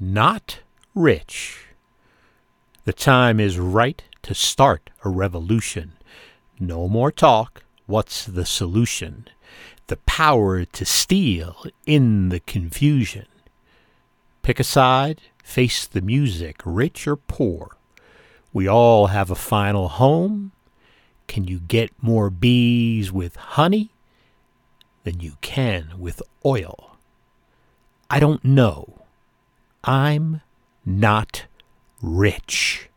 not rich. The time is right to start a revolution. No more talk. What's the solution? The power to steal in the confusion. Pick a side, face the music, rich or poor. We all have a final home. Can you get more bees with honey than you can with oil? I don't know. I'm not rich.